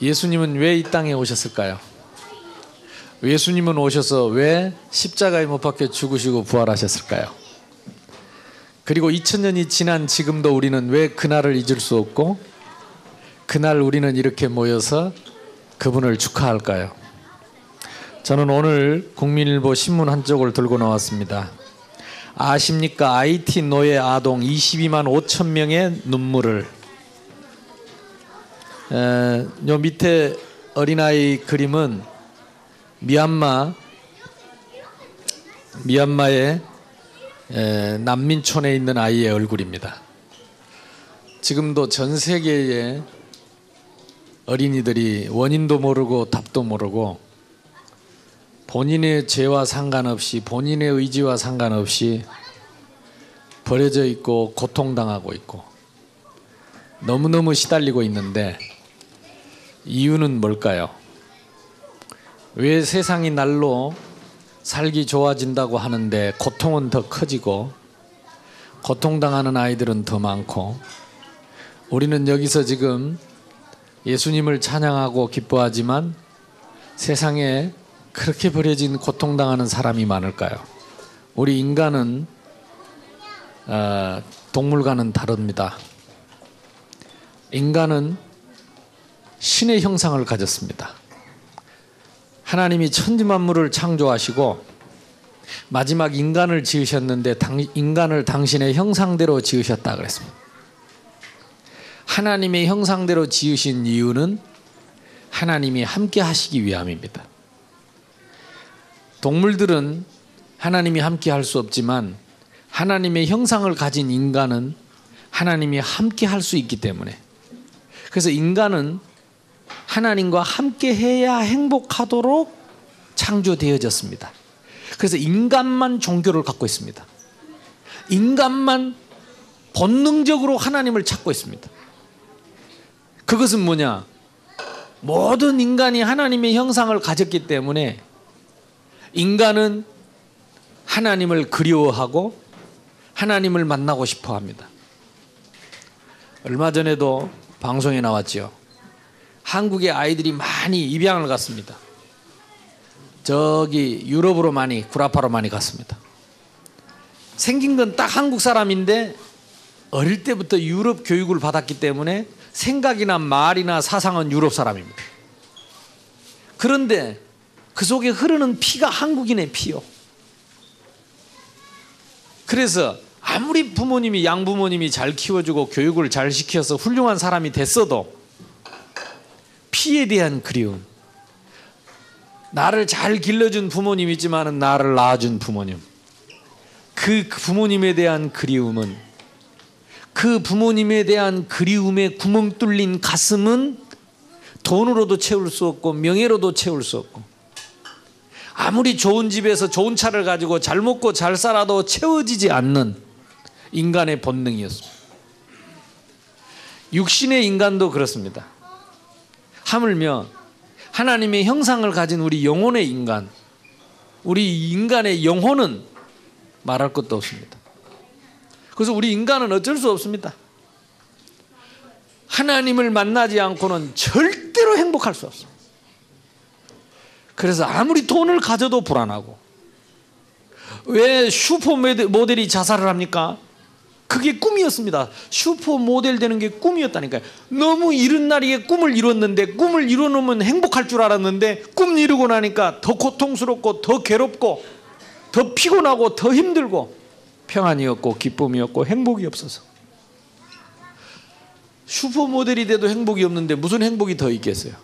예수님은 왜 이 땅에 오셨을까요? 예수님은 오셔서 왜 십자가에 못 박혀 죽으시고 부활하셨을까요? 그리고 2000년이 지난 지금도 우리는 왜 그날을 잊을 수 없고 그날 우리는 이렇게 모여서 그분을 축하할까요? 저는 오늘 국민일보 신문 한 쪽을 들고 나왔습니다. 아십니까? IT 노예 아동 22만 5천 명의 눈물을 에, 요 밑에 어린아이 그림은 미얀마 미얀마의 에, 난민촌에 있는 아이의 얼굴입니다. 지금도 전 세계의 어린이들이 원인도 모르고 답도 모르고 본인의 죄와 상관없이 본인의 의지와 상관없이 버려져 있고 고통당하고 있고 너무너무 시달리고 있는데 이유는 뭘까요? 왜 세상이 날로 살기 좋아진다고 하는데 고통은 더 커지고 고통당하는 아이들은 더 많고 우리는 여기서 지금 예수님을 찬양하고 기뻐하지만 세상에 그렇게 버려진 고통당하는 사람이 많을까요? 우리 인간은 어, 동물과는 다릅니다. 인간은 신의 형상을 가졌습니다. 하나님이 천지 만물을 창조하시고 마지막 인간을 지으셨는데 인간을 당신의 형상대로 지으셨다 그랬습니다. 하나님의 형상대로 지으신 이유는 하나님이 함께 하시기 위함입니다. 동물들은 하나님이 함께 할 수 없지만 하나님의 형상을 가진 인간은 하나님이 함께 할 수 있기 때문에 그래서 인간은 하나님과 함께 해야 행복하도록 창조되어졌습니다. 그래서 인간만 종교를 갖고 있습니다. 인간만 본능적으로 하나님을 찾고 있습니다. 그것은 뭐냐? 모든 인간이 하나님의 형상을 가졌기 때문에 인간은 하나님을 그리워하고 하나님을 만나고 싶어 합니다. 얼마 전에도 방송에 나왔죠. 한국의 아이들이 많이 입양을 갔습니다. 저기 유럽으로 많이 구라파로 많이 갔습니다. 생긴 건 딱 한국 사람인데 어릴 때부터 유럽 교육을 받았기 때문에 생각이나 말이나 사상은 유럽 사람입니다. 그런데 그 속에 흐르는 피가 한국인의 피요. 그래서 아무리 부모님이 양부모님이 잘 키워주고 교육을 잘 시켜서 훌륭한 사람이 됐어도 피에 대한 그리움 나를 잘 길러준 부모님 있지만 나를 낳아준 부모님 그 부모님에 대한 그리움은 그 부모님에 대한 그리움에 구멍 뚫린 가슴은 돈으로도 채울 수 없고 명예로도 채울 수 없고 아무리 좋은 집에서 좋은 차를 가지고 잘 먹고 잘 살아도 채워지지 않는 인간의 본능이었습니다. 육신의 인간도 그렇습니다. 하물며 하나님의 형상을 가진 우리 영혼의 인간, 우리 인간의 영혼은 말할 것도 없습니다. 그래서 우리 인간은 어쩔 수 없습니다. 하나님을 만나지 않고는 절대로 행복할 수 없습니다. 그래서 아무리 돈을 가져도 불안하고 왜 슈퍼 모델이 자살을 합니까? 그게 꿈이었습니다. 슈퍼 모델 되는 게 꿈이었다니까요. 너무 이른 날에 꿈을 이뤘는데 꿈을 이뤄놓으면 행복할 줄 알았는데 꿈 이루고 나니까 더 고통스럽고 더 괴롭고 더 피곤하고 더 힘들고 평안이 없고 기쁨이 없고 행복이 없어서 슈퍼 모델이 돼도 행복이 없는데 무슨 행복이 더 있겠어요?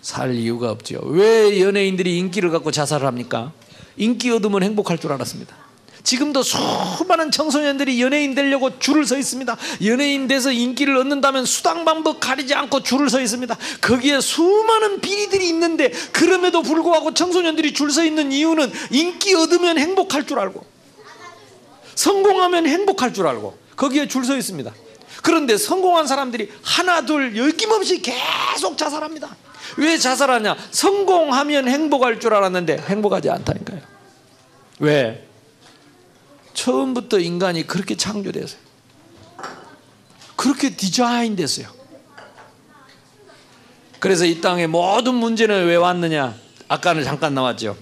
살 이유가 없죠. 왜 연예인들이 인기를 갖고 자살을 합니까? 인기 얻으면 행복할 줄 알았습니다. 지금도 수많은 청소년들이 연예인 되려고 줄을 서 있습니다. 연예인 돼서 인기를 얻는다면 수당 방법 가리지 않고 줄을 서 있습니다. 거기에 수많은 비리들이 있는데 그럼에도 불구하고 청소년들이 줄 서 있는 이유는 인기 얻으면 행복할 줄 알고 성공하면 행복할 줄 알고 거기에 줄 서 있습니다. 그런데 성공한 사람들이 하나 둘 열김없이 계속 자살합니다. 왜 자살하냐? 성공하면 행복할 줄 알았는데 행복하지 않다니까요. 왜? 처음부터 인간이 그렇게 창조됐어요. 그렇게 디자인 됐어요. 그래서 이 땅의 모든 문제는 왜 왔느냐? 아까는 잠깐 나왔죠.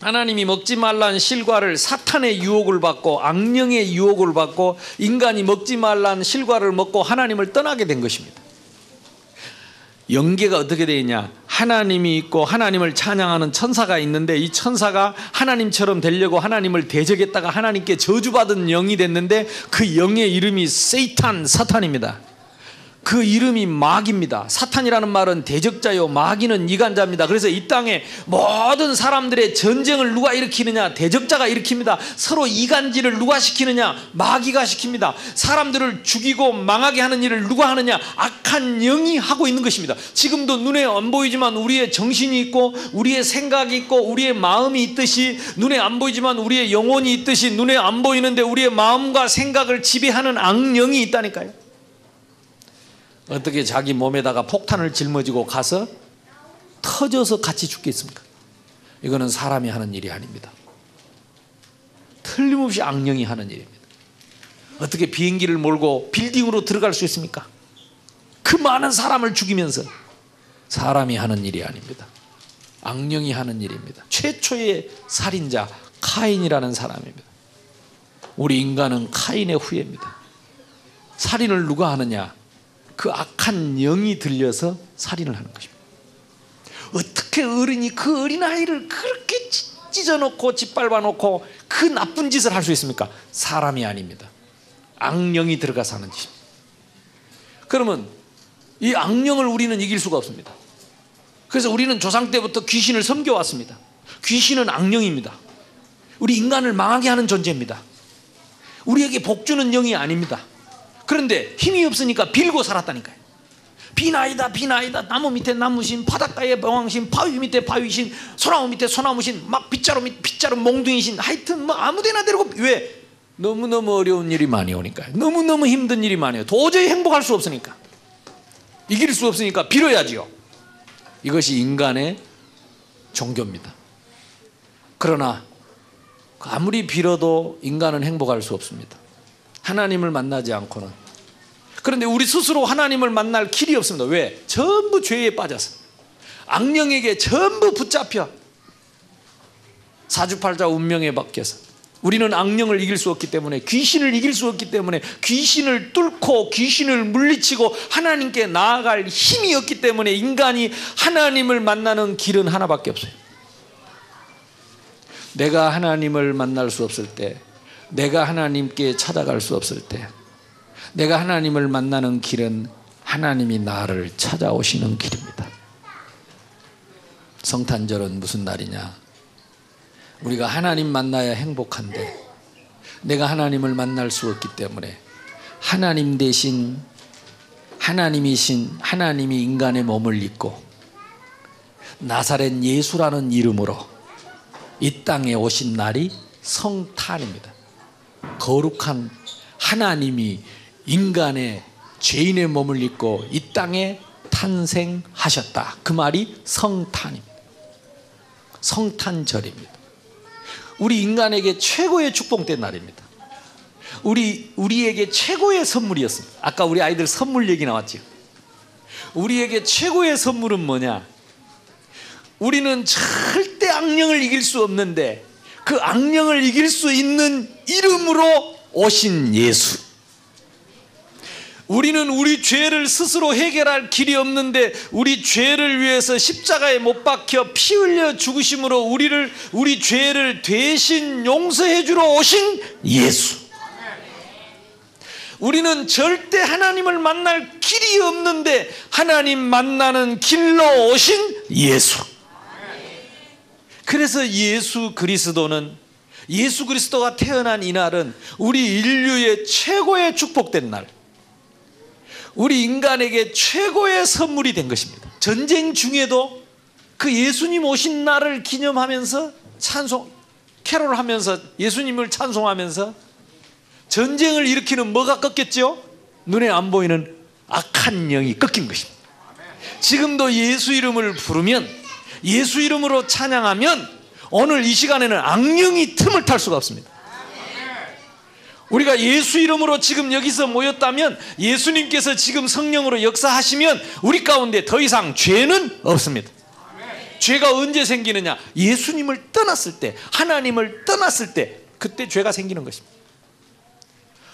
하나님이 먹지 말란 실과를 사탄의 유혹을 받고 악령의 유혹을 받고 인간이 먹지 말란 실과를 먹고 하나님을 떠나게 된 것입니다. 연계가 어떻게 되어 있냐? 하나님이 있고 하나님을 찬양하는 천사가 있는데 이 천사가 하나님처럼 되려고 하나님을 대적했다가 하나님께 저주받은 영이 됐는데 그 영의 이름이 세이탄 사탄입니다. 그 이름이 마귀입니다. 사탄이라는 말은 대적자요, 마귀는 이간자입니다. 그래서 이 땅에 모든 사람들의 전쟁을 누가 일으키느냐? 대적자가 일으킵니다. 서로 이간질을 누가 시키느냐? 마귀가 시킵니다. 사람들을 죽이고 망하게 하는 일을 누가 하느냐? 악한 영이 하고 있는 것입니다. 지금도 눈에 안 보이지만 우리의 정신이 있고 우리의 생각이 있고 우리의 마음이 있듯이 눈에 안 보이지만 우리의 영혼이 있듯이 눈에 안 보이는데 우리의 마음과 생각을 지배하는 악령이 있다니까요. 어떻게 자기 몸에다가 폭탄을 짊어지고 가서 터져서 같이 죽겠습니까? 이거는 사람이 하는 일이 아닙니다. 틀림없이 악령이 하는 일입니다. 어떻게 비행기를 몰고 빌딩으로 들어갈 수 있습니까? 그 많은 사람을 죽이면서 사람이 하는 일이 아닙니다. 악령이 하는 일입니다. 최초의 살인자 카인이라는 사람입니다. 우리 인간은 카인의 후예입니다. 살인을 누가 하느냐? 그 악한 영이 들려서 살인을 하는 것입니다. 어떻게 어른이 그 어린아이를 그렇게 찢어놓고 짓밟아놓고 그 나쁜 짓을 할 수 있습니까? 사람이 아닙니다. 악령이 들어가서 하는 짓입니다. 그러면 이 악령을 우리는 이길 수가 없습니다. 그래서 우리는 조상 때부터 귀신을 섬겨왔습니다. 귀신은 악령입니다. 우리 인간을 망하게 하는 존재입니다. 우리에게 복주는 영이 아닙니다. 그런데 힘이 없으니까 빌고 살았다니까요. 비나이다 비나이다. 나무 밑에 나무신 바닷가에 병왕신 바위 밑에 바위신 소나무 밑에 소나무신 막 빗자루 밑 빗자루 몽둥이신. 하여튼 뭐 아무데나 데리고 왜? 너무너무 어려운 일이 많이 오니까 너무너무 힘든 일이 많아요. 도저히 행복할 수 없으니까. 이길 수 없으니까 빌어야지요. 이것이 인간의 종교입니다. 그러나 아무리 빌어도 인간은 행복할 수 없습니다 하나님을 만나지 않고는 그런데 우리 스스로 하나님을 만날 길이 없습니다. 왜? 전부 죄에 빠져서 악령에게 전부 붙잡혀 사주팔자 운명에 맡겨서 우리는 악령을 이길 수 없기 때문에 귀신을 이길 수 없기 때문에 귀신을 뚫고 귀신을 물리치고 하나님께 나아갈 힘이 없기 때문에 인간이 하나님을 만나는 길은 하나밖에 없어요. 내가 하나님을 만날 수 없을 때 내가 하나님께 찾아갈 수 없을 때 내가 하나님을 만나는 길은 하나님이 나를 찾아오시는 길입니다. 성탄절은 무슨 날이냐? 우리가 하나님 만나야 행복한데 내가 하나님을 만날 수 없기 때문에 하나님 대신 하나님이신 하나님이 인간의 몸을 입고 나사렛 예수라는 이름으로 이 땅에 오신 날이 성탄입니다. 거룩한 하나님이 인간의 죄인의 몸을 입고 이 땅에 탄생하셨다. 그 말이 성탄입니다. 성탄절입니다. 우리 인간에게 최고의 축복된 날입니다. 우리 우리에게 최고의 선물이었습니다. 아까 우리 아이들 선물 얘기 나왔죠. 우리에게 최고의 선물은 뭐냐? 우리는 절대 악령을 이길 수 없는데 그 악령을 이길 수 있는 이름으로 오신 예수. 우리는 우리 죄를 스스로 해결할 길이 없는데 우리 죄를 위해서 십자가에 못 박혀 피 흘려 죽으심으로 우리를 우리 죄를 대신 용서해 주러 오신 예수. 우리는 절대 하나님을 만날 길이 없는데 하나님 만나는 길로 오신 예수. 그래서 예수 그리스도는 예수 그리스도가 태어난 이날은 우리 인류의 최고의 축복된 날. 우리 인간에게 최고의 선물이 된 것입니다. 전쟁 중에도 그 예수님 오신 날을 기념하면서 찬송, 캐롤 하면서 예수님을 찬송하면서 전쟁을 일으키는 뭐가 꺾였죠? 눈에 안 보이는 악한 영이 꺾인 것입니다. 지금도 예수 이름을 부르면 예수 이름으로 찬양하면 오늘 이 시간에는 악령이 틈을 탈 수가 없습니다. 우리가 예수 이름으로 지금 여기서 모였다면 예수님께서 지금 성령으로 역사하시면 우리 가운데 더 이상 죄는 없습니다. 죄가 언제 생기느냐? 예수님을 떠났을 때, 하나님을 떠났을 때, 그때 죄가 생기는 것입니다.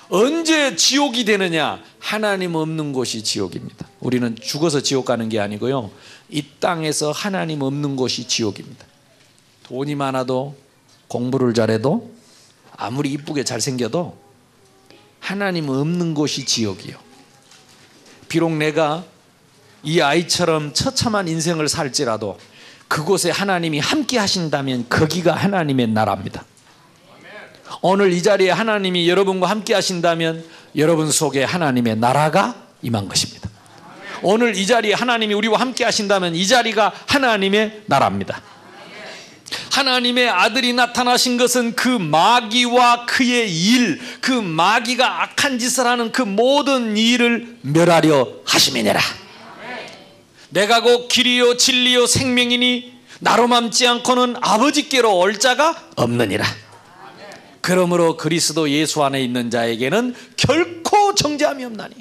언제 지옥이 되느냐? 하나님 없는 곳이 지옥입니다. 우리는 죽어서 지옥 가는 게 아니고요. 이 땅에서 하나님 없는 곳이 지옥입니다. 돈이 많아도 공부를 잘해도 아무리 이쁘게 잘생겨도 하나님 없는 곳이 지옥이요. 비록 내가 이 아이처럼 처참한 인생을 살지라도 그곳에 하나님이 함께 하신다면 거기가 하나님의 나라입니다. 오늘 이 자리에 하나님이 여러분과 함께 하신다면 여러분 속에 하나님의 나라가 임한 것입니다. 오늘 이 자리에 하나님이 우리와 함께 하신다면 이 자리가 하나님의 나라입니다. 하나님의 아들이 나타나신 것은 그 마귀와 그의 일, 그 마귀가 악한 짓을 하는 그 모든 일을 멸하려 하심이니라. 내가 곧 길이요 진리요 생명이니 나로 맘지 않고는 아버지께로 올 자가 없느니라. 그러므로 그리스도 예수 안에 있는 자에게는 결코 정죄함이 없나니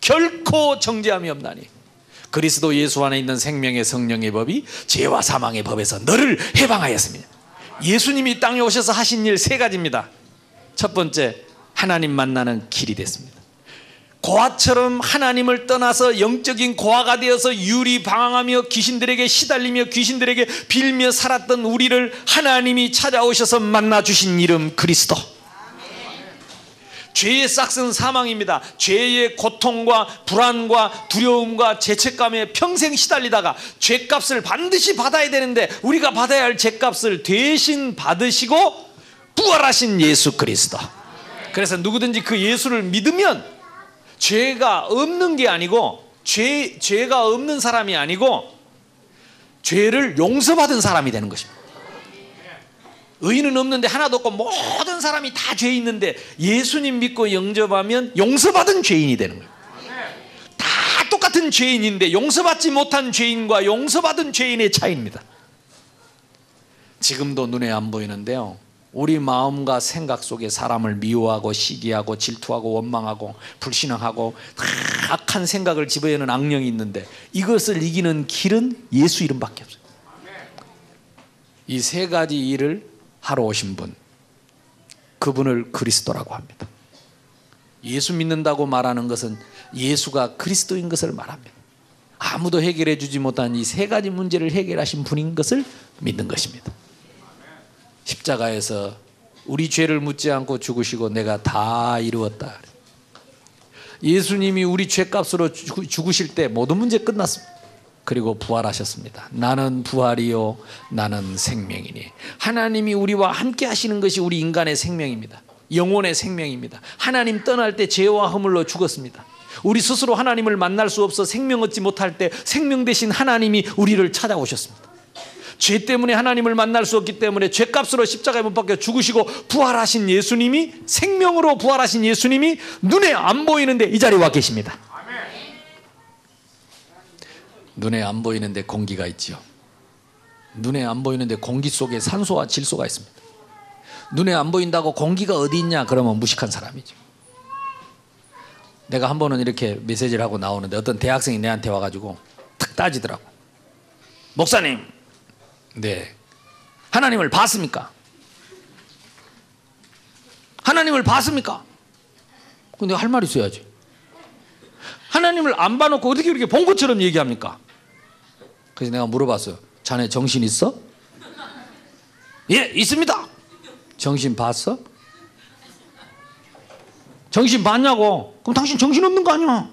결코 정죄함이 없나니 그리스도 예수 안에 있는 생명의 성령의 법이 죄와 사망의 법에서 너를 해방하였습니다. 예수님이 땅에 오셔서 하신 일 세 가지입니다. 첫 번째, 하나님 만나는 길이 됐습니다. 고아처럼 하나님을 떠나서 영적인 고아가 되어서 유리 방황하며 귀신들에게 시달리며 귀신들에게 빌며 살았던 우리를 하나님이 찾아오셔서 만나 주신 이름 그리스도. 죄의 싹은 사망입니다. 죄의 고통과 불안과 두려움과 죄책감에 평생 시달리다가 죄값을 반드시 받아야 되는데 우리가 받아야 할 죄값을 대신 받으시고 부활하신 예수 그리스도. 그래서 누구든지 그 예수를 믿으면 죄가 없는 게 아니고 죄 죄가 없는 사람이 아니고 죄를 용서받은 사람이 되는 것입니다. 의인은 없는데 하나도 없고 모든 사람이 다 죄 있는데 예수님 믿고 영접하면 용서받은 죄인이 되는 거예요. 다 똑같은 죄인인데 용서받지 못한 죄인과 용서받은 죄인의 차이입니다. 지금도 눈에 안 보이는데요. 우리 마음과 생각 속에 사람을 미워하고 시기하고 질투하고 원망하고 불신앙하고 악한 생각을 집어내는 악령이 있는데 이것을 이기는 길은 예수 이름밖에 없어요. 이 세 가지 일을 하러 오신 분 그분을 그리스도라고 합니다. 예수 믿는다고 말하는 것은 예수가 그리스도인 것을 말합니다. 아무도 해결해 주지 못한 이 세 가지 문제를 해결하신 분인 것을 믿는 것입니다. 십자가에서 우리 죄를 묻지 않고 죽으시고 내가 다 이루었다. 예수님이 우리 죄값으로 죽으실 때 모든 문제 끝났습니다. 그리고 부활하셨습니다. 나는 부활이요, 나는 생명이니. 하나님이 우리와 함께 하시는 것이 우리 인간의 생명입니다. 영혼의 생명입니다. 하나님 떠날 때 죄와 허물로 죽었습니다. 우리 스스로 하나님을 만날 수 없어 생명 얻지 못할 때 생명 대신 하나님이 우리를 찾아오셨습니다. 죄 때문에 하나님을 만날 수 없기 때문에 죄값으로 십자가에 못 박혀 죽으시고 부활하신 예수님이 생명으로 부활하신 예수님이 눈에 안 보이는데 이 자리에 와 계십니다. 눈에 안 보이는데 공기가 있지요. 눈에 안 보이는데 공기 속에 산소와 질소가 있습니다. 눈에 안 보인다고 공기가 어디 있냐? 그러면 무식한 사람이죠. 내가 한 번은 이렇게 메시지를 하고 나오는데 어떤 대학생이 내한테 와가지고 탁 따지더라고. 목사님, 네. 하나님을 봤습니까? 하나님을 봤습니까? 근데 할 말이 있어야지. 하나님을 안 봐놓고 어떻게 이렇게 본 것처럼 얘기합니까? 그래서 내가 물어봤어요. 자네 정신 있어? 예, 있습니다. 정신 봤어? 정신 봤냐고? 그럼 당신 정신 없는 거 아니야?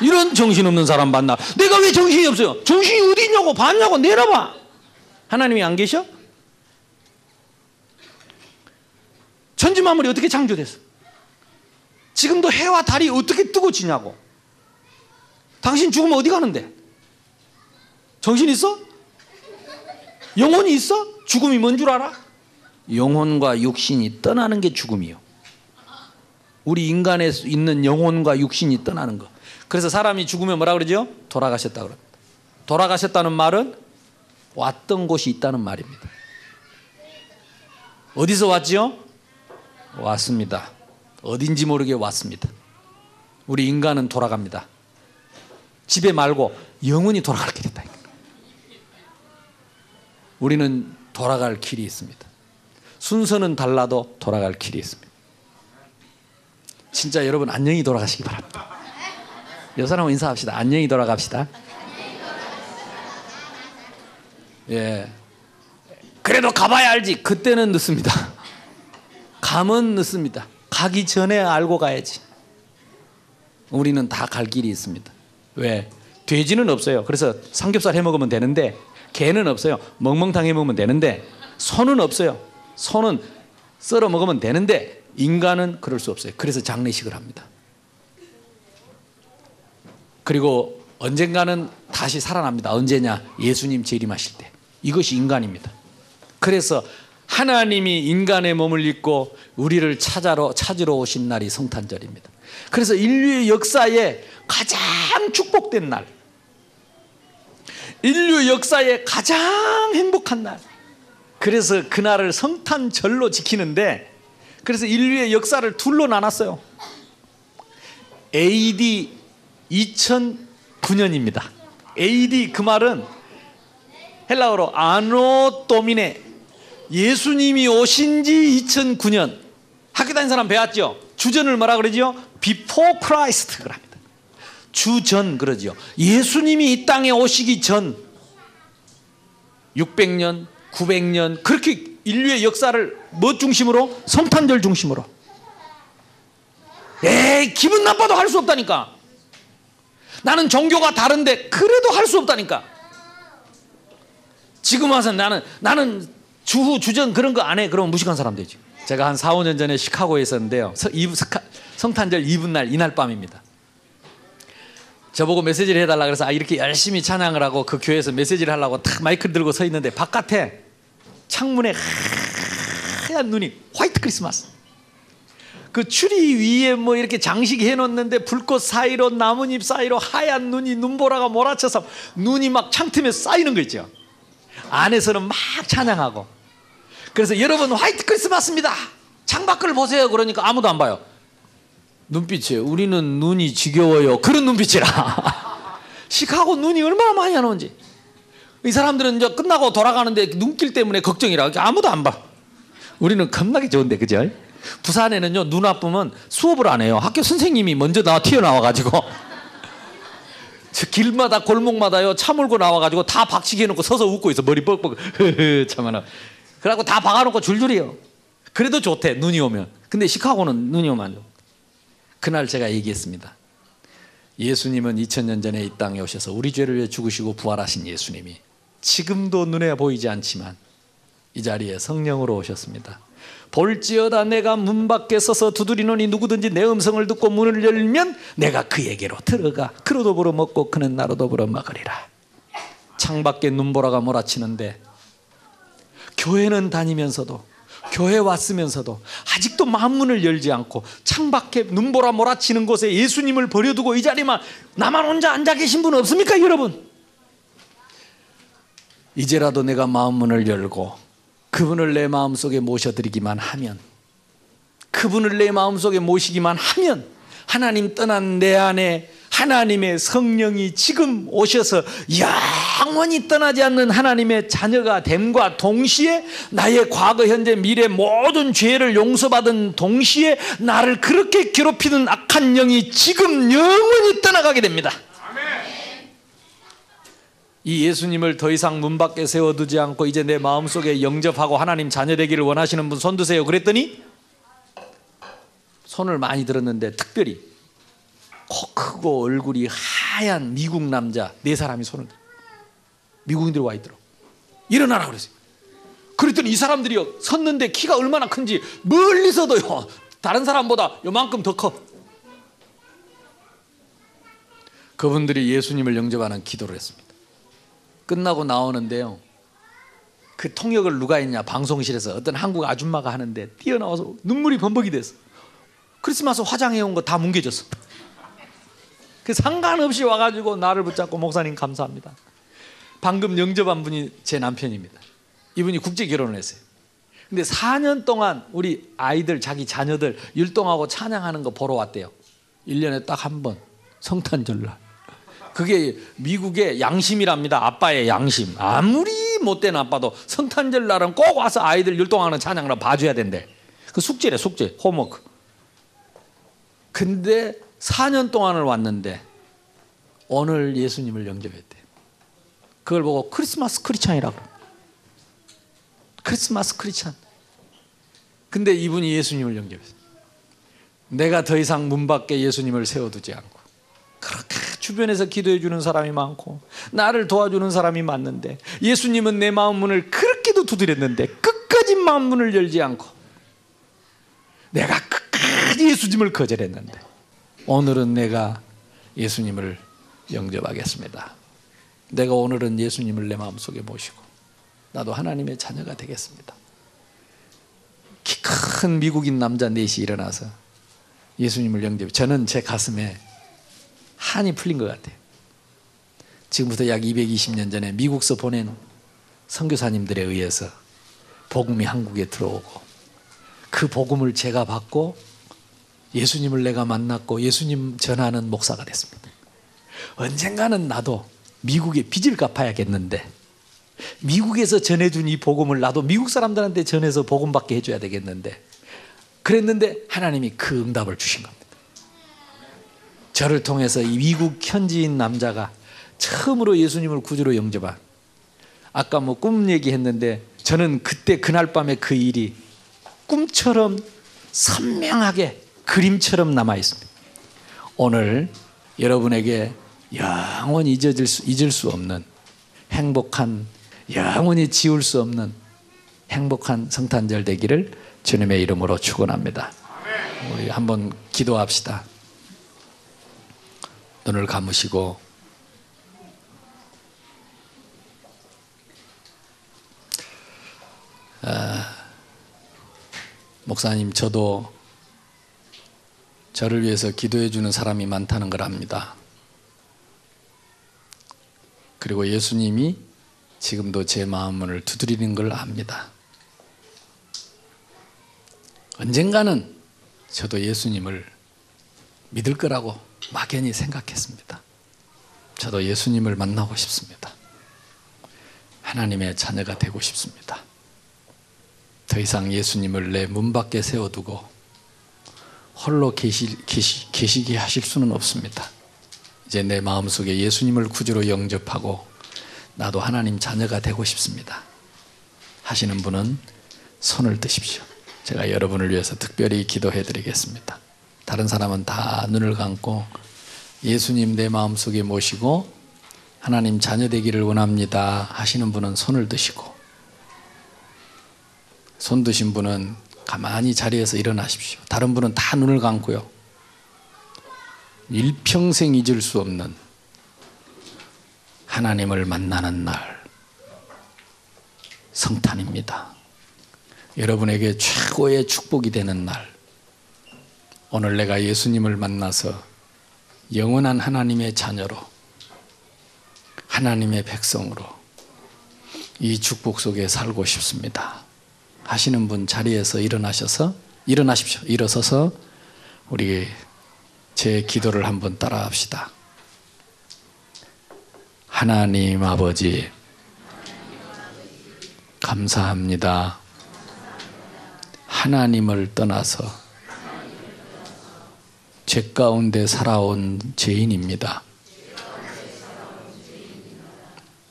이런 정신 없는 사람 만나. 내가 왜 정신이 없어요? 정신이 어디 있냐고 봤냐고 내려봐. 하나님이 안 계셔? 천지 만물이 어떻게 창조됐어? 지금도 해와 달이 어떻게 뜨고 지냐고. 당신 죽으면 어디 가는데? 정신 있어? 영혼이 있어? 죽음이 뭔 줄 알아? 영혼과 육신이 떠나는 게 죽음이요. 우리 인간에 있는 영혼과 육신이 떠나는 거. 그래서 사람이 죽으면 뭐라 그러죠? 돌아가셨다 그럽니다. 돌아가셨다는 말은 왔던 곳이 있다는 말입니다. 어디서 왔지요? 왔습니다. 어딘지 모르게 왔습니다. 우리 인간은 돌아갑니다. 집에 말고 영원히 돌아갈 길이 있다. 우리는 돌아갈 길이 있습니다. 순서는 달라도 돌아갈 길이 있습니다. 진짜 여러분 안녕히 돌아가시기 바랍니다. 여 사람 인사합시다. 안녕히 돌아갑시다. 예. 그래도 가봐야 알지. 그때는 늦습니다. 감은 늦습니다. 가기 전에 알고 가야지. 우리는 다 갈 길이 있습니다. 왜? 돼지는 없어요. 그래서 삼겹살 해 먹으면 되는데 개는 없어요. 멍멍탕 해 먹으면 되는데 소는 없어요. 소는 썰어 먹으면 되는데 인간은 그럴 수 없어요. 그래서 장례식을 합니다. 그리고 언젠가는 다시 살아납니다. 언제냐? 예수님 재림하실 때. 이것이 인간입니다. 그래서 하나님이 인간의 몸을 입고 우리를 찾아러 찾으러 오신 날이 성탄절입니다. 그래서 인류의 역사에 가장 축복된 날. 인류 역사에 가장 행복한 날. 그래서 그날을 성탄절로 지키는데 그래서 인류의 역사를 둘로 나눴어요. AD 2009년입니다. AD 그 말은 헬라어로 아노 도미네 예수님이 오신 지 2009년 학교 다닌 사람 배웠죠? 주전을 뭐라 그러죠? Before Christ 그럽니다. 주전 그러죠. 예수님이 이 땅에 오시기 전 600년, 900년 그렇게 인류의 역사를 뭐 중심으로? 성탄절 중심으로. 에이 기분 나빠도 할 수 없다니까. 나는 종교가 다른데 그래도 할 수 없다니까. 지금 와서 나는 나는 주후 주전 그런 거 안 해. 그러면 무식한 사람 되지. 제가 한 4, 5년 전에 시카고에 있었는데요. 성탄절 이브 날 이날 밤입니다. 저보고 메시지를 해달라 그래서 아 이렇게 열심히 찬양을 하고 그 교회에서 메시지를 하려고 탁 마이크를 들고 서 있는데 바깥에 창문에 하얀 눈이 화이트 크리스마스. 그 추리 위에 뭐 이렇게 장식 해 놓는데 불꽃 사이로 나뭇잎 사이로 하얀 눈이 눈보라가 몰아쳐서 눈이 막 창틈에 쌓이는 거 있죠. 안에서는 막 찬양하고. 그래서 여러분 화이트 크리스마스입니다. 창밖을 보세요. 그러니까 아무도 안 봐요. 눈빛이 우리는 눈이 지겨워요. 그런 눈빛이라. 시카고 눈이 얼마나 많이 안 오는지. 이 사람들은 이제 끝나고 돌아가는데 눈길 때문에 걱정이라 아무도 안 봐. 우리는 겁나게 좋은데 그죠? 부산에는요 눈 아프면 수업을 안 해요. 학교 선생님이 먼저 나와 튀어나와 가지고 길마다 골목마다요 차 몰고 나와 가지고 다 박치기 해놓고 서서 웃고 있어 머리 뻑뻑 참아나. 그래갖고 다 박아놓고 줄줄이요. 그래도 좋대 눈이 오면. 근데 시카고는 눈이 오면 그날 제가 얘기했습니다. 예수님은 2000년 전에 이 땅에 오셔서 우리 죄를 위해 죽으시고 부활하신 예수님이 지금도 눈에 보이지 않지만 이 자리에 성령으로 오셨습니다. 볼지어다 내가 문 밖에 서서 두드리노니 누구든지 내 음성을 듣고 문을 열면 내가 그에게로 들어가 그로 더불어 먹고 그는 나로 더불어 먹으리라. 창밖에 눈보라가 몰아치는데 교회는 다니면서도 교회 왔으면서도 아직도 마음문을 열지 않고 창밖에 눈보라 몰아치는 곳에 예수님을 버려두고 이 자리만 나만 혼자 앉아 계신 분 없습니까 여러분? 이제라도 내가 마음문을 열고 그분을 내 마음속에 모셔드리기만 하면 그분을 내 마음속에 모시기만 하면 하나님 떠난 내 안에 하나님의 성령이 지금 오셔서 영원히 떠나지 않는 하나님의 자녀가 됨과 동시에 나의 과거, 현재, 미래 모든 죄를 용서받은 동시에 나를 그렇게 괴롭히는 악한 영이 지금 영원히 떠나가게 됩니다. 이 예수님을 더 이상 문 밖에 세워두지 않고 이제 내 마음속에 영접하고 하나님 자녀 되기를 원하시는 분 손 드세요. 그랬더니 손을 많이 들었는데 특별히 코 크고 얼굴이 하얀 미국 남자 네 사람이 손을. 미국인들이 와 있더라고. 일어나라 그랬어요. 그랬더니 이 사람들이 섰는데 키가 얼마나 큰지 멀리서도요. 다른 사람보다 요만큼 더 커. 그분들이 예수님을 영접하는 기도를 했습니다. 끝나고 나오는데요. 그 통역을 누가 했냐 방송실에서 어떤 한국 아줌마가 하는데 뛰어나와서 눈물이 범벅이 됐어. 크리스마스 화장해 온 거 다 뭉개졌어. 그 상관없이 와가지고 나를 붙잡고 목사님 감사합니다. 방금 영접한 분이 제 남편입니다. 이분이 국제 결혼을 했어요. 근데 4년 동안 우리 아이들, 자기 자녀들 율동하고 찬양하는 거 보러 왔대요. 1년에 딱 한 번. 성탄절날. 그게 미국의 양심이랍니다. 아빠의 양심. 아무리 못된 아빠도 성탄절날은 꼭 와서 아이들 율동하는 찬양을 봐줘야 된대. 그 숙제래, 숙제. 홈워크. 근데 4년 동안을 왔는데 오늘 예수님을 영접했대. 그걸 보고 크리스마스 크리찬이라고. 크리스마스 크리찬. 근데 이분이 예수님을 영접했어. 내가 더 이상 문 밖에 예수님을 세워두지 않고 그렇게 주변에서 기도해 주는 사람이 많고 나를 도와주는 사람이 많는데 예수님은 내 마음 문을 그렇게도 두드렸는데 끝까지 마음 문을 열지 않고 내가 끝까지 예수님을 거절했는데 오늘은 내가 예수님을 영접하겠습니다. 내가 오늘은 예수님을 내 마음속에 모시고 나도 하나님의 자녀가 되겠습니다. 키 큰 미국인 남자 넷이 일어나서 예수님을 영접. 저는 제 가슴에 한이 풀린 것 같아요. 지금부터 약 220년 전에 미국서 보낸 선교사님들에 의해서 복음이 한국에 들어오고 그 복음을 제가 받고 예수님을 내가 만났고 예수님 전하는 목사가 됐습니다. 언젠가는 나도 미국에 빚을 갚아야겠는데 미국에서 전해준 이 복음을 나도 미국 사람들한테 전해서 복음 받게 해줘야 되겠는데 그랬는데 하나님이 그 응답을 주신 겁니다. 저를 통해서 이 미국 현지인 남자가 처음으로 예수님을 구주로 영접한 아까 뭐 꿈 얘기했는데 저는 그때 그날 밤에 그 일이 꿈처럼 선명하게 그림처럼 남아 있습니다. 오늘 여러분에게 영원히 잊어질 수, 잊을 수 없는 행복한 영원히 지울 수 없는 행복한 성탄절 되기를 주님의 이름으로 축원합니다. 우리 한번 기도합시다. 눈을 감으시고 아, 목사님 저도 저를 위해서 기도해 주는 사람이 많다는 걸 압니다. 그리고 예수님이 지금도 제 마음을 두드리는 걸 압니다. 언젠가는 저도 예수님을 믿을 거라고 막연히 생각했습니다. 저도 예수님을 만나고 싶습니다. 하나님의 자녀가 되고 싶습니다. 더 이상 예수님을 내 문 밖에 세워두고 홀로 계시, 계시, 계시게 하실 수는 없습니다. 이제 내 마음속에 예수님을 구주로 영접하고 나도 하나님 자녀가 되고 싶습니다. 하시는 분은 손을 드십시오. 제가 여러분을 위해서 특별히 기도해 드리겠습니다. 다른 사람은 다 눈을 감고 예수님 내 마음속에 모시고 하나님 자녀 되기를 원합니다 하시는 분은 손을 드시고 손 드신 분은 가만히 자리에서 일어나십시오. 다른 분은 다 눈을 감고요. 일평생 잊을 수 없는 하나님을 만나는 날 성탄입니다. 여러분에게 최고의 축복이 되는 날 오늘 내가 예수님을 만나서 영원한 하나님의 자녀로 하나님의 백성으로 이 축복 속에 살고 싶습니다. 하시는 분 자리에서 일어나셔서 일어나십시오. 일어서서 우리 제 기도를 한번 따라 합시다. 하나님 아버지 감사합니다. 하나님을 떠나서 죄 가운데 살아온 죄인입니다.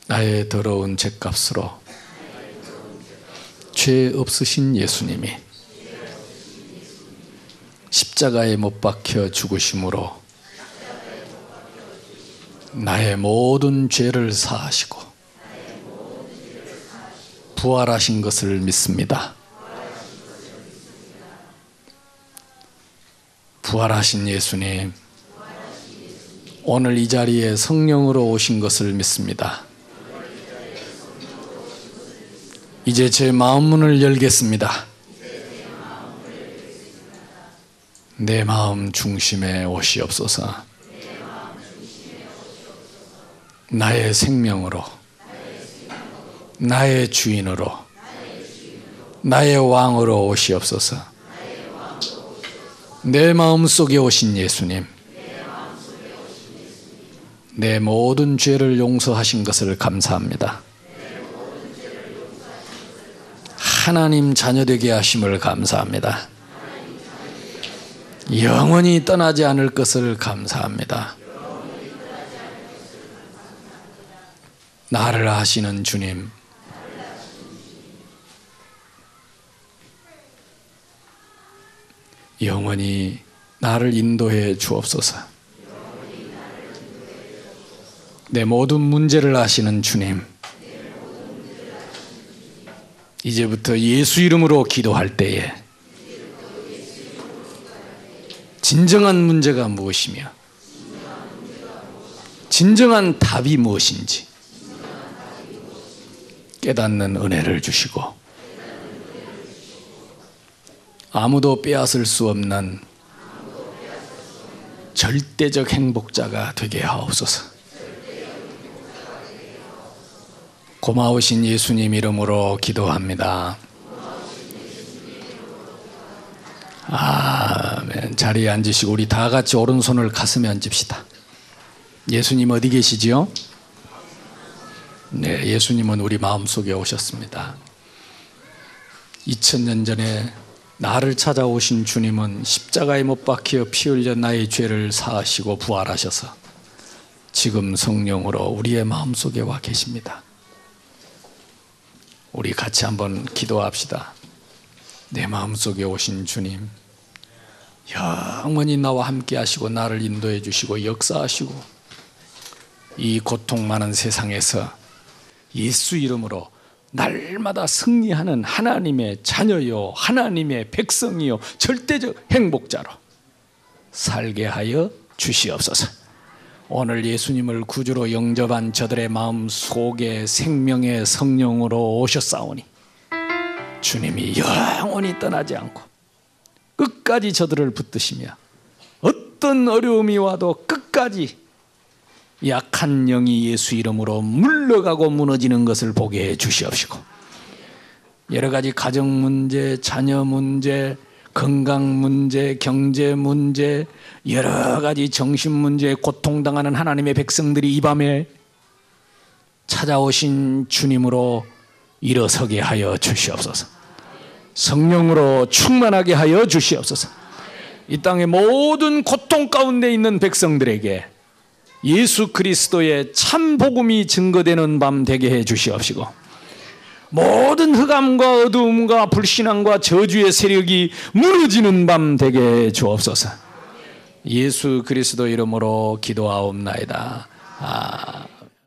나의 더러운 죄값으로 죄 없으신 예수님이 십자가에 못 박혀 죽으심으로 나의 모든 죄를 사하시고 부활하신 것을 믿습니다. 부활하신 예수님, 오늘 이 자리에 성령으로 오신 것을 믿습니다. 이제 제 마음 문을 열겠습니다. 내 마음 중심에 오시옵소서. 나의 생명으로 나의 주인으로 나의 왕으로 오시옵소서. 내 마음 속에 오신 예수님, 내 모든 죄를 용서하신 것을 감사합니다. 하나님 자녀되게 하심을 감사합니다. 영원히 떠나지 않을 것을 감사합니다. 나를 아시는 주님, 영원히 나를 인도해 주옵소서. 내 모든 문제를 아시는 주님, 이제부터 예수 이름으로 기도할 때에 진정한 문제가 무엇이며 진정한 답이 무엇인지 깨닫는 은혜를 주시고 아무도 빼앗을 수 없는 절대적 행복자가 되게 하옵소서. 고마우신 예수님 이름으로 기도합니다. 아멘. 자리에 앉으시고 우리 다 같이 오른손을 가슴에 얹읍시다. 예수님 어디 계시지요? 네, 예수님은 우리 마음속에 오셨습니다. 2000년 전에 나를 찾아오신 주님은 십자가에 못 박혀 피 흘려 나의 죄를 사하시고 부활하셔서 지금 성령으로 우리의 마음속에 와 계십니다. 우리 같이 한번 기도합시다. 내 마음속에 오신 주님, 영원히 나와 함께 하시고 나를 인도해 주시고 역사하시고 이 고통 많은 세상에서 예수 이름으로 날마다 승리하는 하나님의 자녀요, 하나님의 백성이요, 절대적 행복자로 살게 하여 주시옵소서. 오늘 예수님을 구주로 영접한 저들의 마음 속에 생명의 성령으로 오셨사오니 주님이 영원히 떠나지 않고 끝까지 저들을 붙드시며 어떤 어려움이 와도 끝까지 약한 영이 예수 이름으로 물러가고 무너지는 것을 보게 해 주시옵시고 여러 가지 가정 문제, 자녀 문제, 건강 문제, 경제 문제, 여러 가지 정신 문제에 고통당하는 하나님의 백성들이 이 밤에 찾아오신 주님으로 일어서게 하여 주시옵소서. 성령으로 충만하게 하여 주시옵소서. 이 땅의 모든 고통 가운데 있는 백성들에게 예수 그리스도의 참 복음이 증거되는 밤 되게 해 주시옵시고 모든 흑암과 어두움과 불신앙과 저주의 세력이 무너지는 밤 되게 해 주옵소서. 예수 그리스도 이름으로 기도하옵나이다. 아.